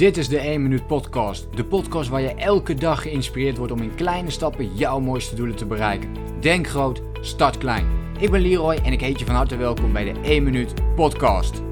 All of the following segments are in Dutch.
Dit is de 1 Minuut Podcast. De podcast waar je elke dag geïnspireerd wordt om in kleine stappen jouw mooiste doelen te bereiken. Denk groot, start klein. Ik ben Leroy en ik heet je van harte welkom bij de 1 Minuut Podcast.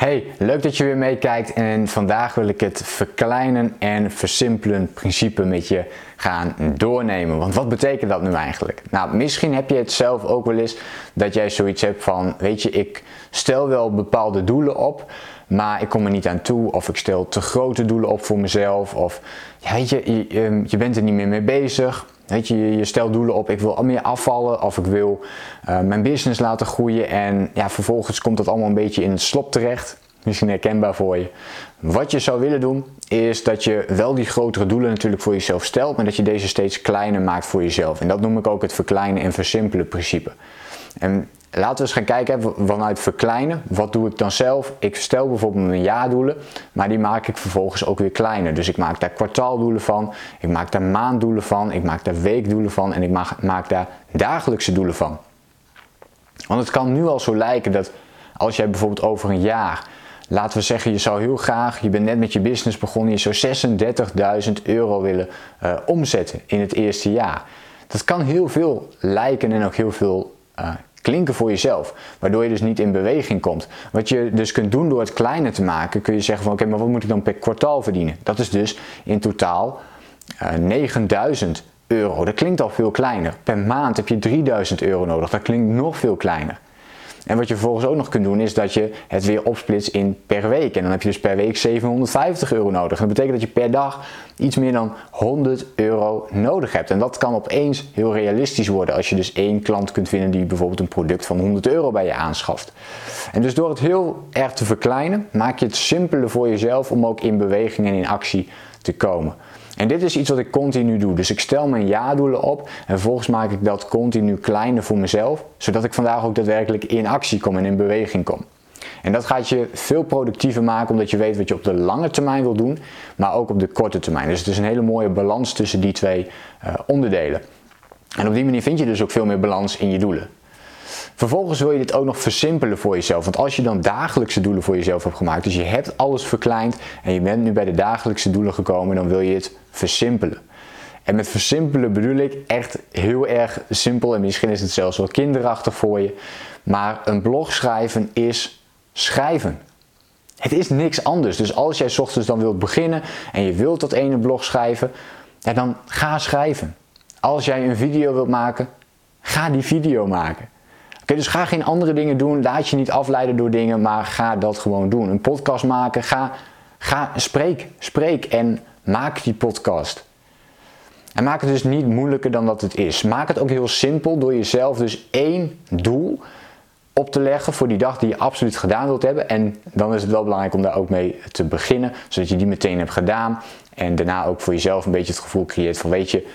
Hey, leuk dat je weer meekijkt en vandaag wil ik het verkleinen en versimpelen principe met je gaan doornemen. Want wat betekent dat nu eigenlijk? Nou, misschien heb je het zelf ook wel eens dat jij zoiets hebt van, weet je, ik stel wel bepaalde doelen op, maar ik kom er niet aan toe of ik stel te grote doelen op voor mezelf of ja, je, je, ehm, je bent er niet meer mee bezig. Weet je, je stelt doelen op, ik wil meer afvallen of ik wil uh, mijn business laten groeien en ja, vervolgens komt dat allemaal een beetje in het slop terecht. Misschien herkenbaar voor je. Wat je zou willen doen, is dat je wel die grotere doelen natuurlijk voor jezelf stelt, maar dat je deze steeds kleiner maakt voor jezelf. En dat noem ik ook het verkleinen en versimpelen principe. En Laten we eens gaan kijken vanuit verkleinen. Wat doe ik dan zelf? Ik stel bijvoorbeeld mijn jaardoelen, maar die maak ik vervolgens ook weer kleiner. Dus ik maak daar kwartaaldoelen van, ik maak daar maanddoelen van, ik maak daar weekdoelen van en ik maak, daar dagelijkse doelen van. Want het kan nu al zo lijken dat als jij bijvoorbeeld over een jaar, laten we zeggen, je zou heel graag, je bent net met je business begonnen, je zou 36.000 euro willen uh, omzetten in het eerste jaar. Dat kan heel veel lijken en ook heel veel uh, klinken voor jezelf, waardoor je dus niet in beweging komt. Wat je dus kunt doen door het kleiner te maken, kun je zeggen van oké, maar wat moet ik dan per kwartaal verdienen? Dat is dus in totaal uh, eh, 9000 euro. Dat klinkt al veel kleiner. Per maand heb je 3000 euro nodig. Dat klinkt nog veel kleiner. En wat je vervolgens ook nog kunt doen is dat je het weer opsplitst in per week. En dan heb je dus per week 750 euro nodig. dat betekent dat je per dag iets meer dan 100 euro nodig hebt. En dat kan opeens heel realistisch worden als je dus één klant kunt vinden die bijvoorbeeld een product van 100 euro bij je aanschaft. En dus door het heel erg te verkleinen, maak je het simpeler voor jezelf om ook in beweging en in actie te komen. En dit is iets wat ik continu doe. Dus ik stel mijn jaardoelen op en vervolgens maak ik dat continu kleiner voor mezelf, zodat ik vandaag ook daadwerkelijk in actie kom en in beweging kom. En dat gaat je veel productiever maken omdat je weet wat je op de lange termijn wil doen, maar ook op de korte termijn. Dus het is een hele mooie balans tussen die twee uh, onderdelen. En op die manier vind je dus ook veel meer balans in je doelen. Vervolgens wil je dit ook nog versimpelen voor jezelf. Want als je dan dagelijkse doelen voor jezelf hebt gemaakt, dus je hebt alles verkleind en je bent nu bij de dagelijkse doelen gekomen, dan wil je het versimpelen. En met versimpelen bedoel ik echt heel erg simpel en misschien is het zelfs wel kinderachtig voor je. Maar een blog schrijven is schrijven. Het is niks anders. Dus als jij ochtends dan wilt beginnen en je wilt dat ene blog schrijven, dan ga schrijven. Als jij een video wilt maken, ga die video maken dus ga geen andere dingen doen. Laat je niet afleiden door dingen, maar ga dat gewoon doen. Een podcast maken, ga, ga spreek, spreek en maak die podcast. En maak het dus niet moeilijker dan dat het is. Maak het ook heel simpel door jezelf dus één doel op te leggen voor die dag die je absoluut gedaan wilt hebben. En dan is het wel belangrijk om daar ook mee te beginnen, zodat je die meteen hebt gedaan. En daarna ook voor jezelf een beetje het gevoel creëert van weet je,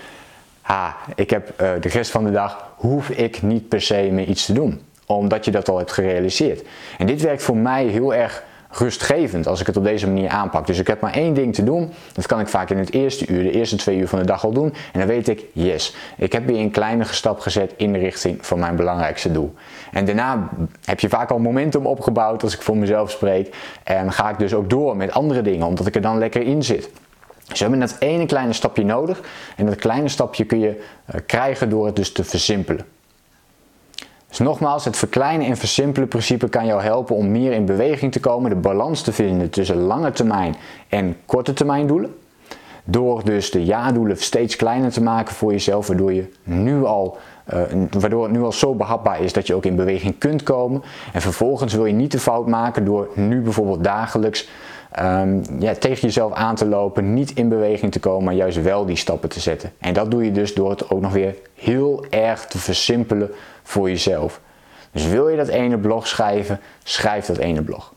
ha, ik heb uh, de rest van de dag hoef ik niet per se meer iets te doen. Omdat je dat al hebt gerealiseerd. En dit werkt voor mij heel erg rustgevend als ik het op deze manier aanpak. Dus ik heb maar één ding te doen. Dat kan ik vaak in het eerste uur, de eerste twee uur van de dag al doen. En dan weet ik, yes, ik heb weer een kleine stap gezet in de richting van mijn belangrijkste doel. En daarna heb je vaak al momentum opgebouwd als ik voor mezelf spreek. En ga ik dus ook door met andere dingen, omdat ik er dan lekker in zit. We hebben dat ene kleine stapje nodig en dat kleine stapje kun je uh, krijgen door het dus te versimpelen. Dus nogmaals, het verkleinen en versimpelen principe kan jou helpen om meer in beweging te komen, de balans te vinden tussen lange termijn en korte termijn doelen. Door dus de jaardoelen steeds kleiner te maken voor jezelf, waardoor, je nu al, uh, waardoor het nu al zo behapbaar is dat je ook in beweging kunt komen. En vervolgens wil je niet de fout maken door nu bijvoorbeeld dagelijks um, ja, tegen jezelf aan te lopen, niet in beweging te komen, maar juist wel die stappen te zetten. En dat doe je dus door het ook nog weer heel erg te versimpelen voor jezelf. Dus wil je dat ene blog schrijven, schrijf dat ene blog.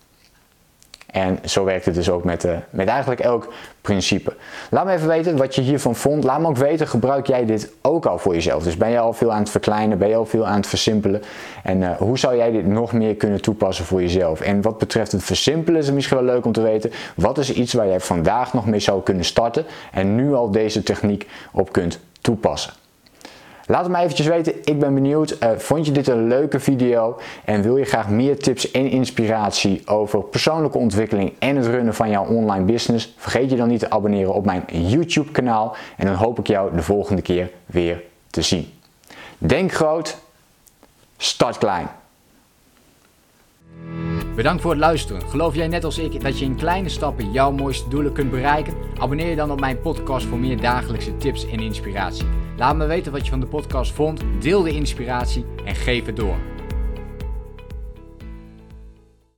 En zo werkt het dus ook met, uh, met eigenlijk elk principe. Laat me even weten wat je hiervan vond. Laat me ook weten, gebruik jij dit ook al voor jezelf? Dus ben je al veel aan het verkleinen? Ben je al veel aan het versimpelen? En uh, hoe zou jij dit nog meer kunnen toepassen voor jezelf? En wat betreft het versimpelen is het misschien wel leuk om te weten. Wat is iets waar jij vandaag nog mee zou kunnen starten en nu al deze techniek op kunt toepassen? Laat het me eventjes weten, ik ben benieuwd. Uh, vond je dit een leuke video en wil je graag meer tips en inspiratie over persoonlijke ontwikkeling en het runnen van jouw online business? Vergeet je dan niet te abonneren op mijn YouTube kanaal en dan hoop ik jou de volgende keer weer te zien. Denk groot, start klein. Bedankt voor het luisteren. Geloof jij net als ik dat je in kleine stappen jouw mooiste doelen kunt bereiken? Abonneer je dan op mijn podcast voor meer dagelijkse tips en inspiratie. Laat me weten wat je van de podcast vond, deel de inspiratie en geef het door.